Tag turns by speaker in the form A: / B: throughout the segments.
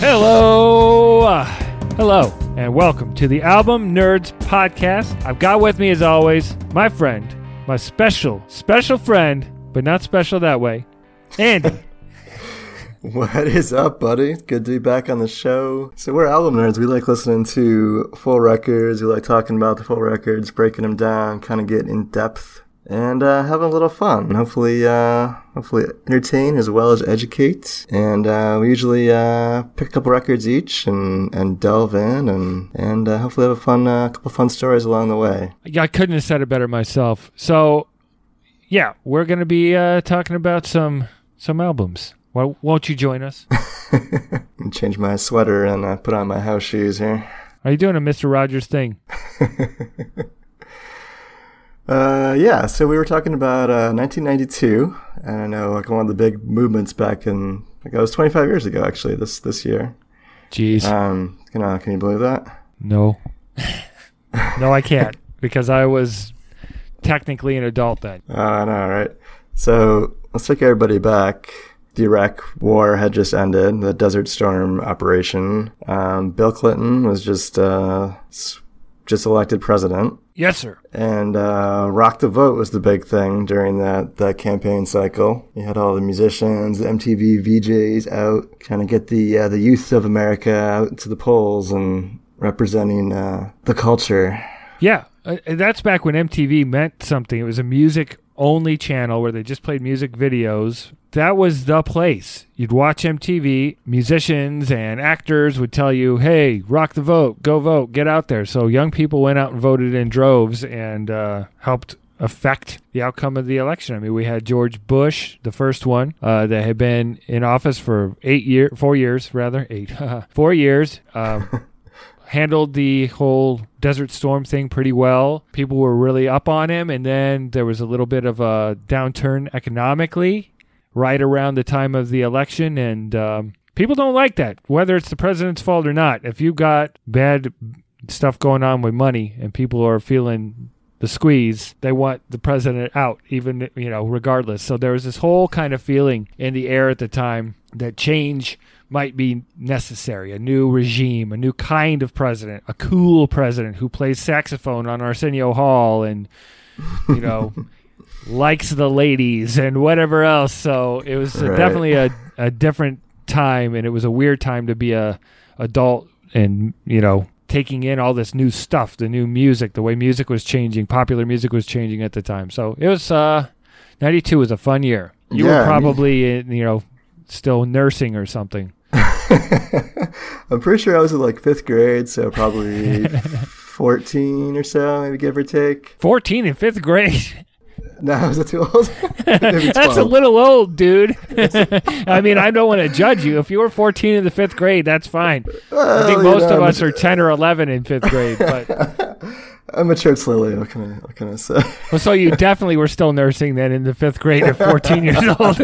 A: Hello. Uh, hello, and welcome to the Album Nerds Podcast. I've got with me, as always, my friend, my special, special friend, but not special that way, Andy.
B: What is up, buddy? Good to be back on the show. So we're album nerds. We like listening to full records. We like talking about the full records, breaking them down, kind of getting in depth, and uh, having a little fun. Hopefully, uh, hopefully entertain as well as educate. And uh, we usually uh, pick a couple records each and, and delve in and and uh, hopefully have a fun uh, couple fun stories along the way.
A: I couldn't have said it better myself. So, yeah, we're going to be uh, talking about some some albums. Why won't you join us?
B: Change my sweater and uh, put on my house shoes here.
A: Are you doing a Mister Rogers thing?
B: Uh, yeah, so we were talking about uh, 1992, and I know like one of the big movements back in like it was 25 years ago actually this this year.
A: Jeez.
B: Um, can uh, can you believe that?
A: No. no, I can't because I was technically an adult then.
B: Uh, I know, right? So let's take everybody back. The Iraq War had just ended, the Desert Storm operation. Um, Bill Clinton was just uh, just elected president.
A: Yes, sir.
B: And uh, Rock the Vote was the big thing during that, that campaign cycle. You had all the musicians, the MTV VJs out, trying to get the uh, the youth of America out to the polls and representing uh, the culture.
A: Yeah, uh, that's back when MTV meant something. It was a music only channel where they just played music videos. That was the place. You'd watch MTV, musicians and actors would tell you, hey, rock the vote, go vote, get out there. So young people went out and voted in droves and uh, helped affect the outcome of the election. I mean, we had George Bush, the first one, uh, that had been in office for eight years, four years rather, eight, four years. Um, handled the whole Desert Storm thing pretty well. People were really up on him, and then there was a little bit of a downturn economically right around the time of the election, and um, people don't like that, whether it's the president's fault or not. If you got bad stuff going on with money and people are feeling the squeeze, they want the president out, even you know, regardless. So there was this whole kind of feeling in the air at the time that change might be necessary a new regime, a new kind of president, a cool president who plays saxophone on Arsenio Hall and, you know, likes the ladies and whatever else. So it was
B: Right.
A: definitely a, a different time, and it was a weird time to be a adult and, you know, taking in all this new stuff, the new music, the way music was changing, popular music was changing at the time. So it was, uh, 92 was a fun year. You
B: Yeah, I
A: were
B: mean-
A: probably, in, you know, still nursing or something.
B: I'm pretty sure I was in like fifth grade, so probably 14 or so, maybe give or take.
A: 14 in fifth grade.
B: No, is it too old?
A: That's a little old, dude. I mean, I don't want to judge you. If you were 14 in the fifth grade, that's fine. I think most
B: know,
A: of us are 10 or 11 in fifth grade. But
B: I matured slowly. What can I, what can I say?
A: well, so you definitely were still nursing then in the fifth grade at 14 years old.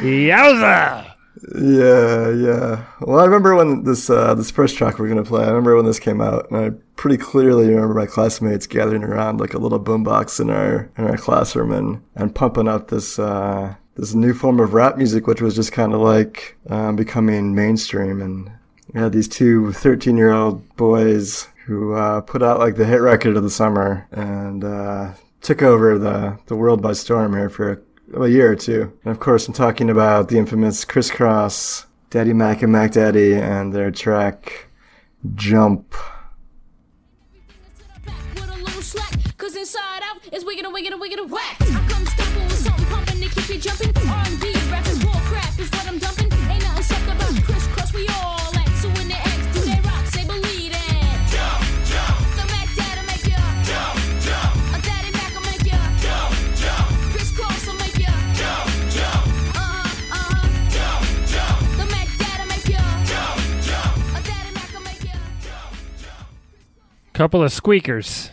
A: Yowza!
B: Yeah, yeah. Well, I remember when this uh, this first track we are gonna play. I remember when this came out, and I pretty clearly remember my classmates gathering around like a little boombox in our in our classroom and and pumping out this uh, this new form of rap music, which was just kind of like um, becoming mainstream. And we had these two 13 year old boys who uh, put out like the hit record of the summer and uh, took over the the world by storm here for a a year or two. And of course, I'm talking about the infamous Kris Kross, Daddy Mac and Mac Daddy, and their track Jump.
C: Inside out is wicked and wicked and wicked and whack. I come stomping with something pumping to keep you jumping. R&B, rapping, bull crap is what I'm dumping. Ain't nothing sucked about Kris Kross, we all at. So when the X do they rock, say believe it. Jump, jump. The Mac Daddy make ya. Jump, jump. A Daddy Mac will make ya. Jump, jump. Kris Kross will make ya. Jump, jump. Uh-huh, uh-huh. Jump, jump. The Mac Daddy make ya. Jump, jump. A Daddy Mac will make ya.
A: Couple of squeakers.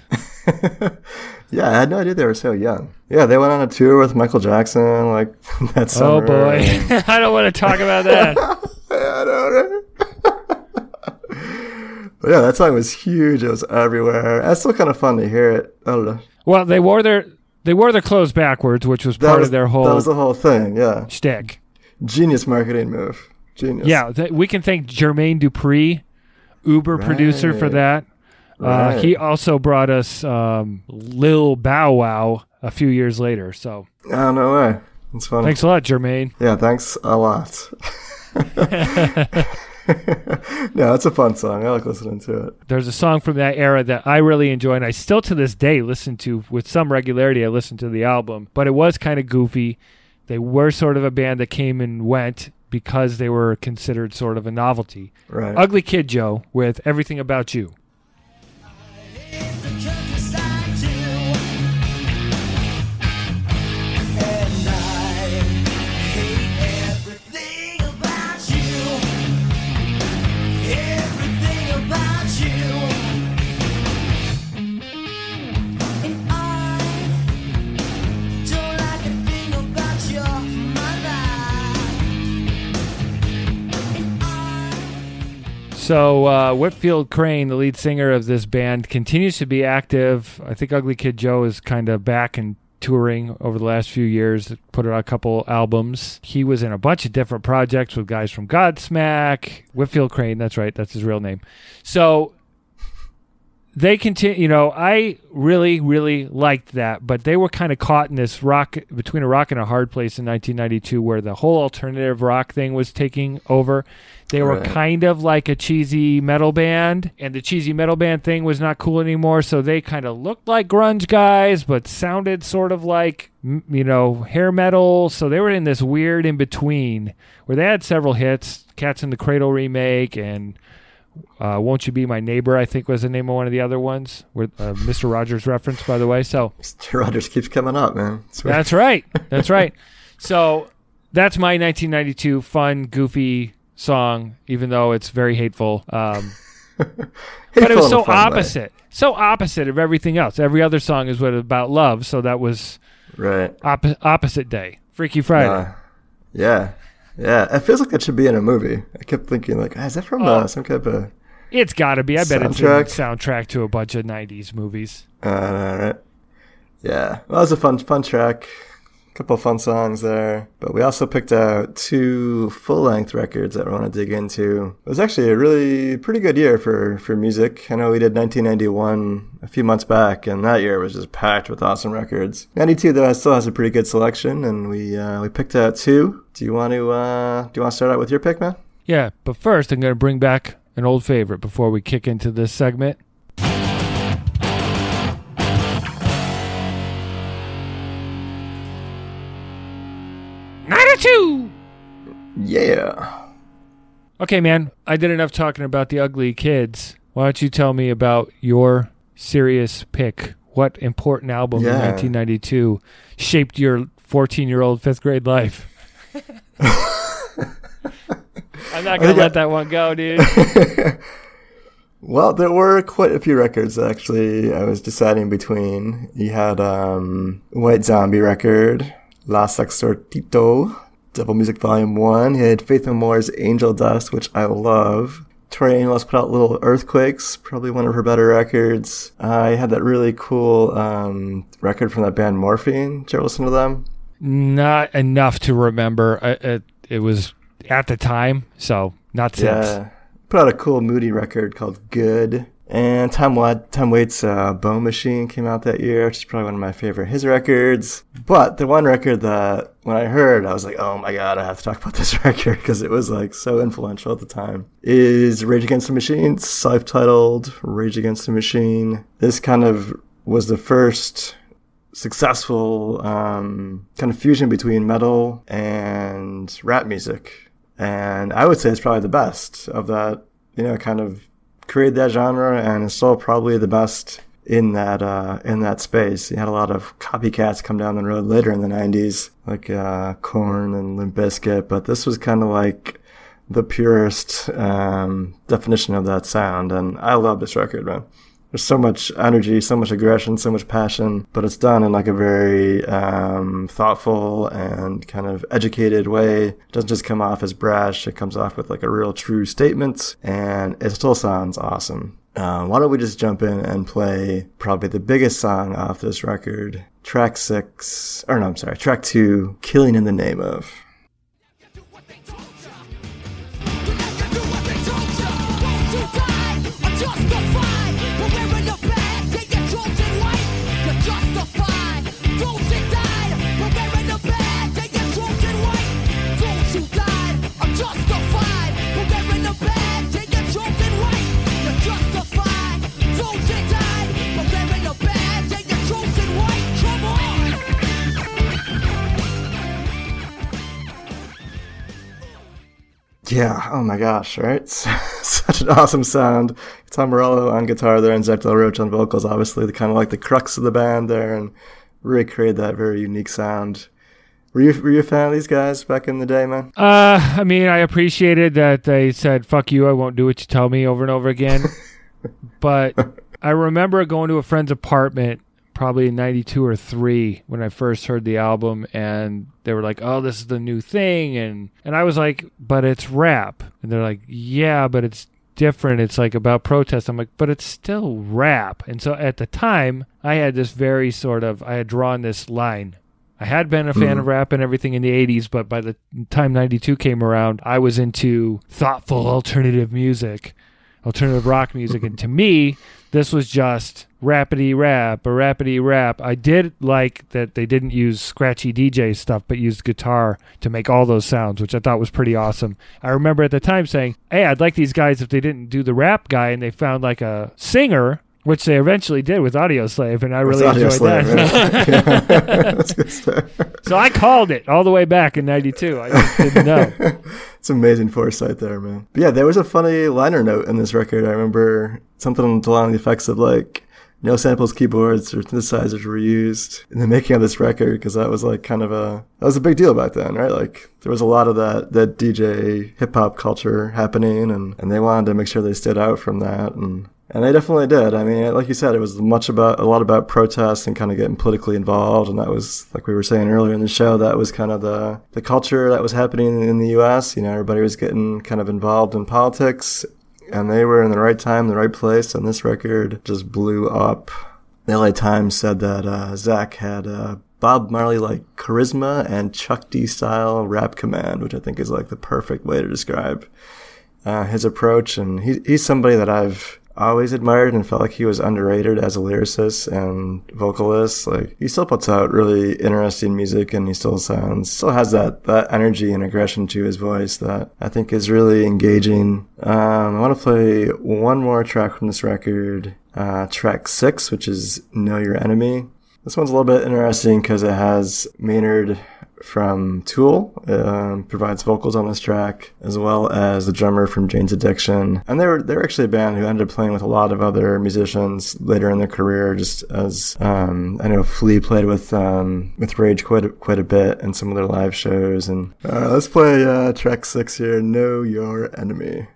B: Yeah, I had no idea they were so young. Yeah, they went on a tour with Michael Jackson, like that oh, summer.
A: Oh boy, I don't want to talk about that.
B: I know, but yeah, that song was huge. It was everywhere. It's still kind of fun to hear it. I don't know.
A: Well, they wore their they wore their clothes backwards, which was
B: That
A: part
B: was
A: of their whole.
B: That was the whole thing. Yeah.
A: shtick.
B: Genius marketing move. Genius.
A: Yeah, th- we can thank Jermaine Dupri, Uber producer, for
B: Right.
A: Uh, he also brought us um, Lil Bow Wow a few years later. So
B: Oh no way. That's funny.
A: thanks a lot, Jermaine.
B: Yeah, thanks a lot. no, it's a fun song. I like listening to it.
A: There's a song from that era that I really enjoy, and I still to this day listen to with some regularity. I listen to the album, but it was kind of goofy. They were sort of a band that came and went because they were considered sort of a novelty.
B: Right.
A: Ugly Kid Joe with Everything About You. So uh, Whitfield Crane, the lead singer of this band, continues to be active. I think Ugly Kid Joe is kind of back and touring over the last few years. Put out a couple albums. He was in a bunch of different projects with guys from Godsmack. Whitfield Crane, that's right, that's his real name. So they continue. You know, I really, really liked that, but they were kind of caught in this rock between a rock and a hard place in 1992, where the whole alternative rock thing was taking over. They were
B: Right.
A: kind of like a cheesy metal band, and the cheesy metal band thing was not cool anymore. So they kind of looked like grunge guys, but sounded sort of like you know hair metal. So they were in this weird in between where they had several hits, "Cats in the Cradle" remake, and uh, "Won't You Be My Neighbor," I think was the name of one of the other ones. With uh, Mr. Rogers reference, by the way. So
B: Mr. Rogers keeps coming up, man. It's weird.
A: that's right. That's right. So that's my 1992 fun, goofy song, even though it's very hateful. Um, but it was so
B: fun way.
A: opposite, so opposite of everything else. Every other song is what about love. So that was
B: Right.
A: oppo- opposite day, Freaky Friday.
B: Uh, yeah. Yeah. It feels like that should be in a movie. I kept thinking, like, ah, is that from
A: Oh.
B: uh, some kind of
A: it's got to be. I bet it's a
B: Soundtrack.
A: soundtrack to a bunch of 90s movies.
B: Uh, right. Yeah. Well, that was a fun, fun track. Couple fun songs there. But we also picked out two full length records that we want to dig into. It was actually a really pretty good year for, for music. I know we did 1991 a few months back, and that year was just packed with awesome records. 92 though still has a pretty good selection, and we uh, we picked out two. Do you want to uh, do you want to start out with your pick, man?
A: Yeah, but first I'm going to bring back an old favorite before we kick into this segment.
B: Yeah.
A: Okay, man. I did enough talking about the ugly kids. Why don't you tell me about your serious pick? What important album in 1992 shaped your 14-year-old fifth grade life? I'm not gonna
B: think I-
A: let that one go, dude.
B: Well, there were quite a few records actually. I was deciding between. You had um, White Zombie record, La Sexorcisto, Devil Music Volume One. You had Faith No More's Angel Dust, which I love. Tori Amos put out Little Earthquakes, probably one of her better records. I had that really cool um, record from that band Morphine. Did you ever listen to them?
A: not enough to remember. I, it, it was at the time, so not since.
B: Yeah. Put out a cool moody record called Good. And Tom, Watt, Tom Waits' uh, Bone Machine came out that year, which is probably one of my favorite his records. But the one record that when I heard, I was like, oh my god, I have to talk about this record because it was like so influential at the time. Is Rage Against the Machine, self-titled Rage Against the Machine. This kind of was the first successful um, kind of fusion between metal and rap music. And I would say it's probably the best of that, you know, kind of created that genre and is still probably the best in that uh, in that space. You had a lot of copycats come down the road later in the '90s, like uh, and Limp Bizkit, but this was kind of like the purest um, definition of that sound. And I love this record, man there's so much energy, so much aggression, so much passion, but it's done in like a very um, thoughtful and kind of educated way. It doesn't just come off as brash, it comes off with like a real true statement, and it still sounds awesome. Uh, why don't we just jump in and play probably the biggest song off this record, track six, or no, I'm sorry, track two, Killing in the Name of. Yeah, oh my gosh, right? Such an awesome sound. Tom Morello on guitar there and Zack de la Rocha on vocals, obviously the kind of like the crux of the band there and really created that very unique sound. Were you were you a fan of these guys back in the day, man?
A: Uh, I mean, I appreciated that they said "fuck you," I won't do what you tell me over and over again. but I remember going to a friend's apartment, probably in '92 or three, when I first heard the album, and they were like, "Oh, this is the new thing," and and I was like, "But it's rap," and they're like, "Yeah, but it's." different. It's like about protest. I'm like but it's still rap. And so at the time i had this very sort of i had drawn this line. I had been a fan mm-hmm. of rap and everything in the 80s, but by the time 92 came around, I was into thoughtful alternative music, alternative rock music. and to me, this was just rapidy rap a rapidy rap. I did like that they didn't use scratchy DJ stuff, but used guitar to make all those sounds, which I thought was pretty awesome. I remember at the time saying, hey, I'd like these guys if they didn't do the rap guy and they found like a singer. Which they eventually did with Audioslave, and I really enjoyed
B: Slave,
A: that.
B: yeah. That's good stuff.
A: So I called it all the way back in '92. I just didn't know.
B: It's amazing foresight there, man. But yeah, there was a funny liner note in this record. I remember something along the effects of like, no samples, keyboards, or synthesizers were used in the making of this record because that was like kind of a that was a big deal back then, right? Like there was a lot of that that DJ hip hop culture happening, and and they wanted to make sure they stood out from that, and and they definitely did. I mean, like you said, it was much about a lot about protest and kind of getting politically involved, and that was like we were saying earlier in the show. That was kind of the the culture that was happening in the U.S. You know, everybody was getting kind of involved in politics, and they were in the right time, the right place, and this record just blew up. The LA Times said that uh, Zach had uh, Bob Marley like charisma and Chuck D style rap command, which I think is like the perfect way to describe uh, his approach. And he, he's somebody that I've always admired and felt like he was underrated as a lyricist and vocalist. Like he still puts out really interesting music and he still sounds, still has that, that energy and aggression to his voice that I think is really engaging. Um, I want to play one more track from this record, uh, track six, which is Know Your Enemy. This one's a little bit interesting because it has Maynard from Tool um, provides vocals on this track, as well as the drummer from Jane's Addiction. And they were they were actually a band who ended up playing with a lot of other musicians later in their career. Just as um, I know Flea played with um, with Rage quite a, quite a bit in some of their live shows. And uh, let's play uh, track six here. Know your enemy.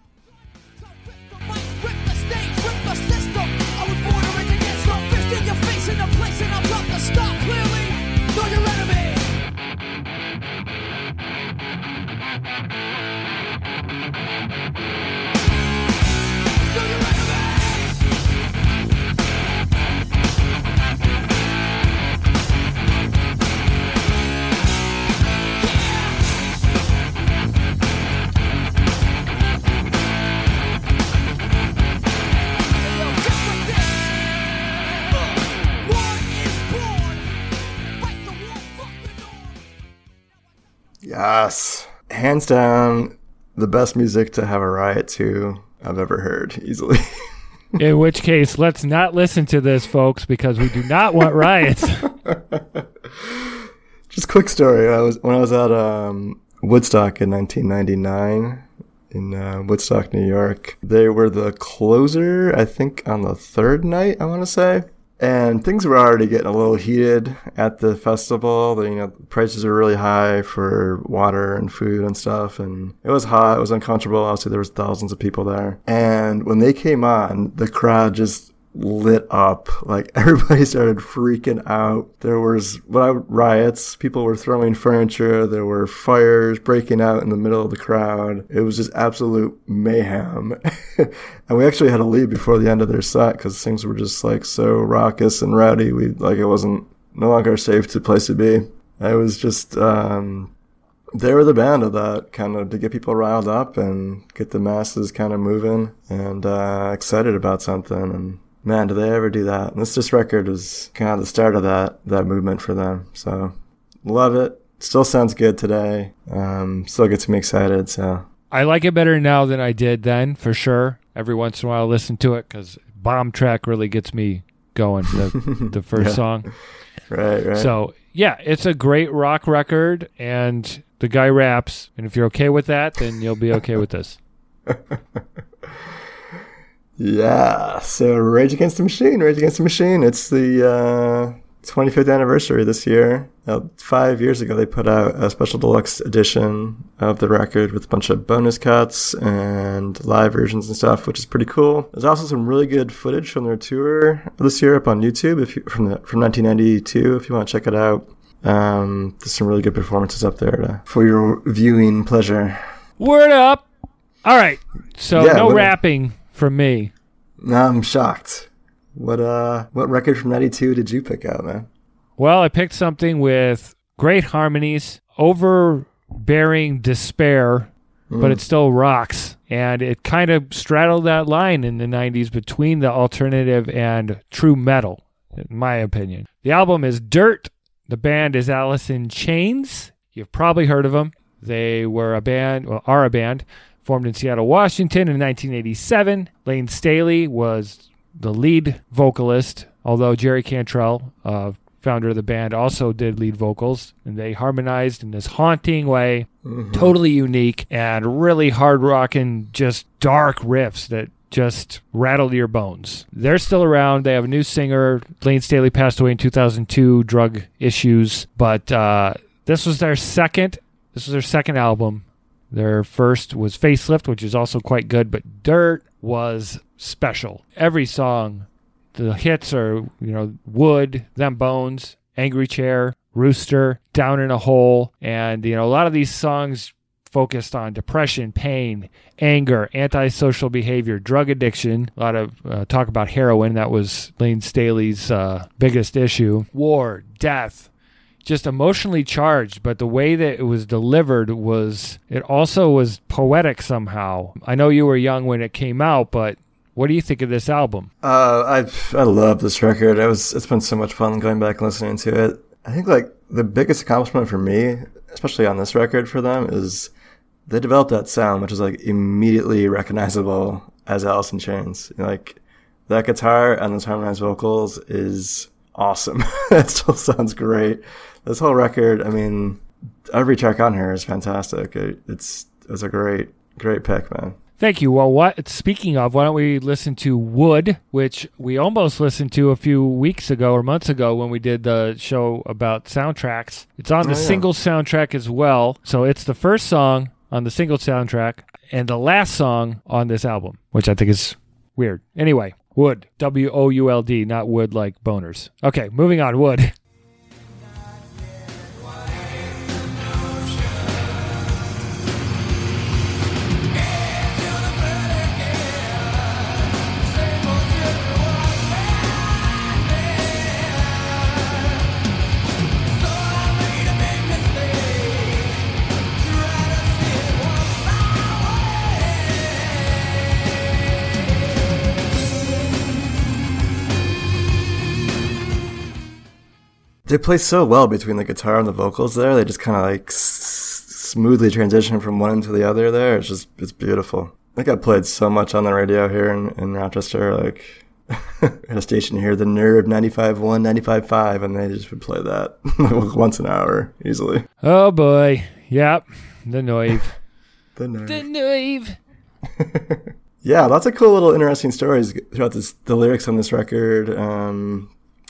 B: Yes, hands down, the best music to have a riot to I've ever heard easily.
A: In which case, let's not listen to this, folks, because we do not want riots.
B: Just quick story. I was when I was at um, Woodstock in 1999 in uh, Woodstock, New York. They were the closer, I think, on the third night. I want to say. And things were already getting a little heated at the festival. The, you know, prices were really high for water and food and stuff, and it was hot. It was uncomfortable. Obviously, there was thousands of people there. And when they came on, the crowd just lit up. Like everybody started freaking out. There was riots. People were throwing furniture. There were fires breaking out in the middle of the crowd. It was just absolute mayhem. and we actually had to leave before the end of their set because things were just like so raucous and rowdy. We like it wasn't no longer safe to place to be. I was just um they were the band of that kind of to get people riled up and get the masses kind of moving and uh, excited about something and Man, do they ever do that? And this this record was kind of the start of that that movement for them. So love it. Still sounds good today. Um, still gets me excited. So
A: I like it better now than I did then, for sure. Every once in a while, I listen to it because Bomb Track really gets me going. The the first
B: Yeah.
A: song.
B: right, right.
A: So yeah, it's a great rock record, and the guy raps. And if you're okay with that, then you'll be okay with this.
B: Yeah. So Rage Against the Machine, Rage Against the Machine. It's the uh, 25th anniversary this year. Uh, five years ago, they put out a special deluxe edition of the record with a bunch of bonus cuts and live versions and stuff, which is pretty cool. There's also some really good footage from their tour this year up on YouTube, if you, from the, from 1992, if you want to check it out. Um, there's some really good performances up there to, for your viewing pleasure.
A: Word up! All right, so
B: Yeah,
A: no rapping from me.
B: I'm shocked. What uh, what record from '92 did you pick out, man?
A: Well, I picked something with great harmonies, overbearing despair, but it still rocks. And it kind of straddled that line in the 90s between the alternative and true metal, in my opinion. The album is Dirt. The band is Alice in Chains. You've probably heard of them. They were a band, well, are a band, formed in Seattle, Washington in 1987. Layne Staley was the lead vocalist, although Jerry Cantrell, uh, founder of the band, also did lead vocals, and they harmonized in this haunting way, totally unique and really hard rocking, just dark riffs that just rattle your bones. They're still around. They have a new singer. Layne Staley passed away in 2002, drug issues, but uh, this was their second. This was their second album. Their first was Facelift, which is also quite good, but Dirt was special. Every song, the hits are, you know, Would, Them Bones, Angry Chair, Rooster, Down in a Hole, and, you know, a lot of these songs focused on depression, pain, anger, antisocial behavior, drug addiction. A lot of uh, talk about heroin. That was Layne Staley's uh, biggest issue. War, death, just emotionally charged, but the way that it was delivered was it also was poetic somehow. I know you were young when it came out, but what do you think of this album?
B: Uh, I I love this record. It was it's been so much fun going back and listening to it. I think like the biggest accomplishment for me, especially on this record for them, is they developed that sound, which is like immediately recognizable as Alice in Chains. Like that guitar and those harmonized vocals is awesome. it still sounds great. This whole record, I mean, every track on here is fantastic. It, it's it's a great great pick, man.
A: Thank you. Well, what speaking of, why don't we listen to Would, which we almost listened to a few weeks ago or months ago when we did the show about soundtracks. It's on the
B: Oh, yeah.
A: single soundtrack as well. So it's the first song on the single soundtrack and the last song on this album, which I think is weird. Anyway, Would, W O U L D, not wood like boners. Okay, moving on. Would.
B: They play so well between the guitar and the vocals there. They just kind of like s- smoothly transition from one into the other there. It's just, it's beautiful. I think I played so much on the radio here in, in Rochester. Like, at a station here, the Nerve 95.1, 95.5, and they just would play that once an hour easily.
A: Oh boy. Yep. The Noive.
B: The Nerve.
A: the Noive.
B: Yeah, lots of cool little interesting stories throughout this, the lyrics on this record. Um,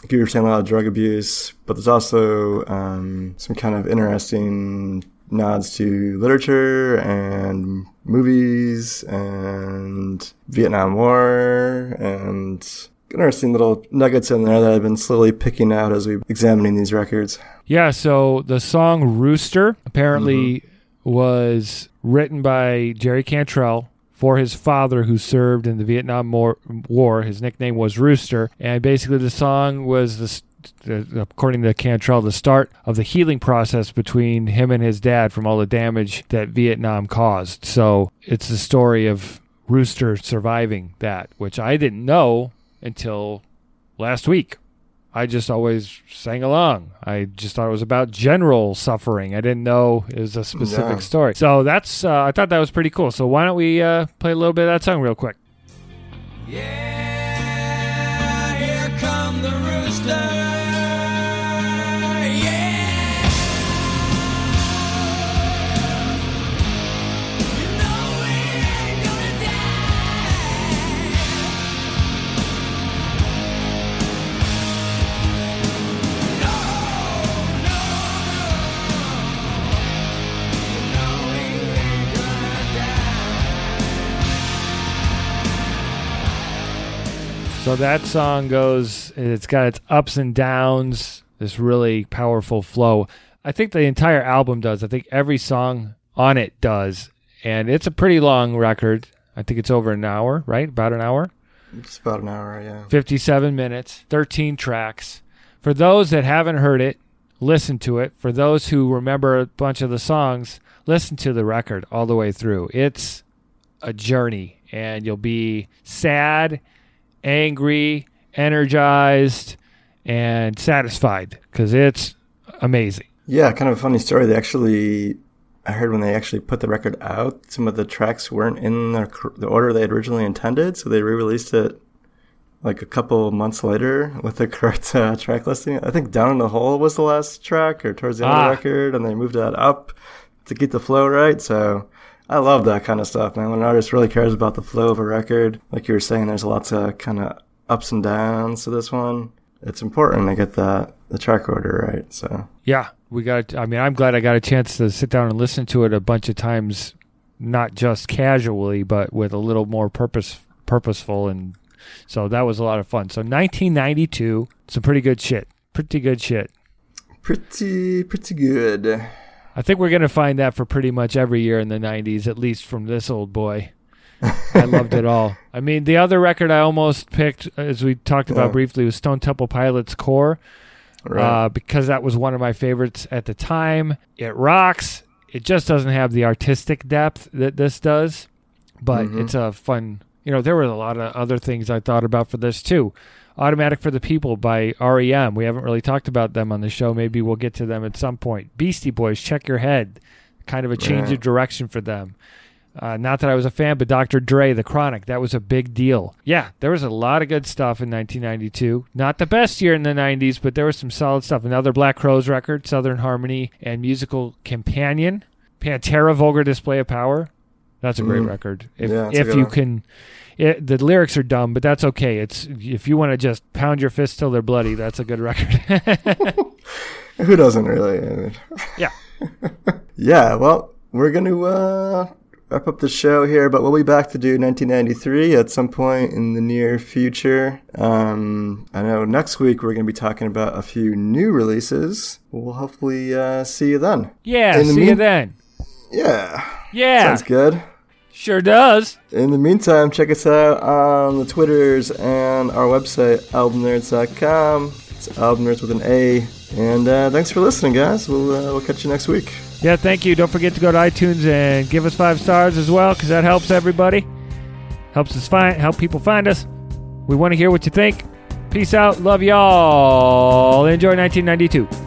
B: you were saying a lot of drug abuse, but there's also um, some kind of interesting nods to literature and movies and Vietnam War and interesting little nuggets in there that I've been slowly picking out as we've examining these records.
A: Yeah, so the song Rooster apparently was written by Jerry Cantrell for his father who served in the Vietnam War. His nickname was Rooster, and basically the song was the- according to Cantrell, the start of the healing process between him and his dad from all the damage that Vietnam caused. So it's the story of Rooster surviving that, which I didn't know until last week. I just always sang along. I just thought it was about general suffering. I didn't know it was a specific
B: Yeah.
A: story. So that's uh, I thought that was pretty cool. So why don't we uh, play a little bit of that song real quick?
D: Yeah, here come the rooster.
A: So that song goes, it's got its ups and downs, this really powerful flow. I think the entire album does. I think every song on it does. And it's a pretty long record. I think it's over an hour, right? About an hour.
B: It's about an hour, yeah.
A: 57 minutes, 13 tracks. For those that haven't heard it, listen to it. For those who remember a bunch of the songs, listen to the record all the way through. It's a journey, and you'll be sad, angry, energized, and satisfied because it's amazing.
B: Yeah, kind of a funny story. They actually, I heard when they actually put the record out, some of the tracks weren't in the, the order they had originally intended, so they re-released it like a couple months later with the correct uh, track listing. I think "Down in the Hole" was the last track, or towards the end
A: Ah.
B: of the record, and they moved that up to get the flow right. So I love that kind of stuff, man. When an artist really cares about the flow of a record, like you were saying, there's lots of kind of ups and downs to this one. It's important to get that the track order right. So
A: Yeah, we got. I mean, I'm glad I got a chance to sit down and listen to it a bunch of times, not just casually, but with a little more purpose, purposeful, and so that was a lot of fun. So 1992, some pretty good shit. Pretty good shit.
B: pretty pretty good.
A: I think we're gonna find that for pretty much every year in the 90s, at least from this old boy. I loved it all. I mean, the other record I almost picked, as we talked about
B: Yeah.
A: briefly, was Stone Temple Pilots Core.
B: Right.
A: uh, because that was one of my favorites at the time. It rocks. It just doesn't have the artistic depth that this does, but
B: Mhm.
A: it's a fun. You know, there were a lot of other things I thought about for this too. Automatic for the People by REM. We haven't really talked about them on the show. Maybe we'll get to them at some point. Beastie Boys, Check Your Head. Kind of a change
B: Yeah.
A: of direction for them. Uh, not that I was a fan, but Dr. Dre, The Chronic, that was a big deal. Yeah, there was a lot of good stuff in 1992. Not the best year in the 90s, but there was some solid stuff. Another Black Crowes record, Southern Harmony and Musical Companion. Pantera, Vulgar Display of Power. That's a great
B: Mm.
A: record. If,
B: Yeah,
A: if you
B: one.
A: can. It, the lyrics are dumb, but that's okay. It's if you want to just pound your fists till they're bloody, that's a good record.
B: Who doesn't really? Mean,
A: yeah.
B: yeah. Well, we're gonna uh, wrap up the show here, but we'll be back to do 1993 at some point in the near future. Um, I know next week we're gonna be talking about a few new releases. We'll hopefully uh, see you then.
A: Yeah, see you then.
B: Yeah,
A: Yeah,
B: sounds good.
A: Sure does.
B: In the meantime, check us out on the Twitters and our website, albumnerds.com. It's albumnerds with an A. And uh, thanks for listening, guys. We'll, uh, we'll catch you next week.
A: Yeah, thank you. Don't forget to go to iTunes and give us five stars as well, because that helps everybody. Helps us find, help people find us. We want to hear what you think. Peace out. Love y'all. Enjoy 1992.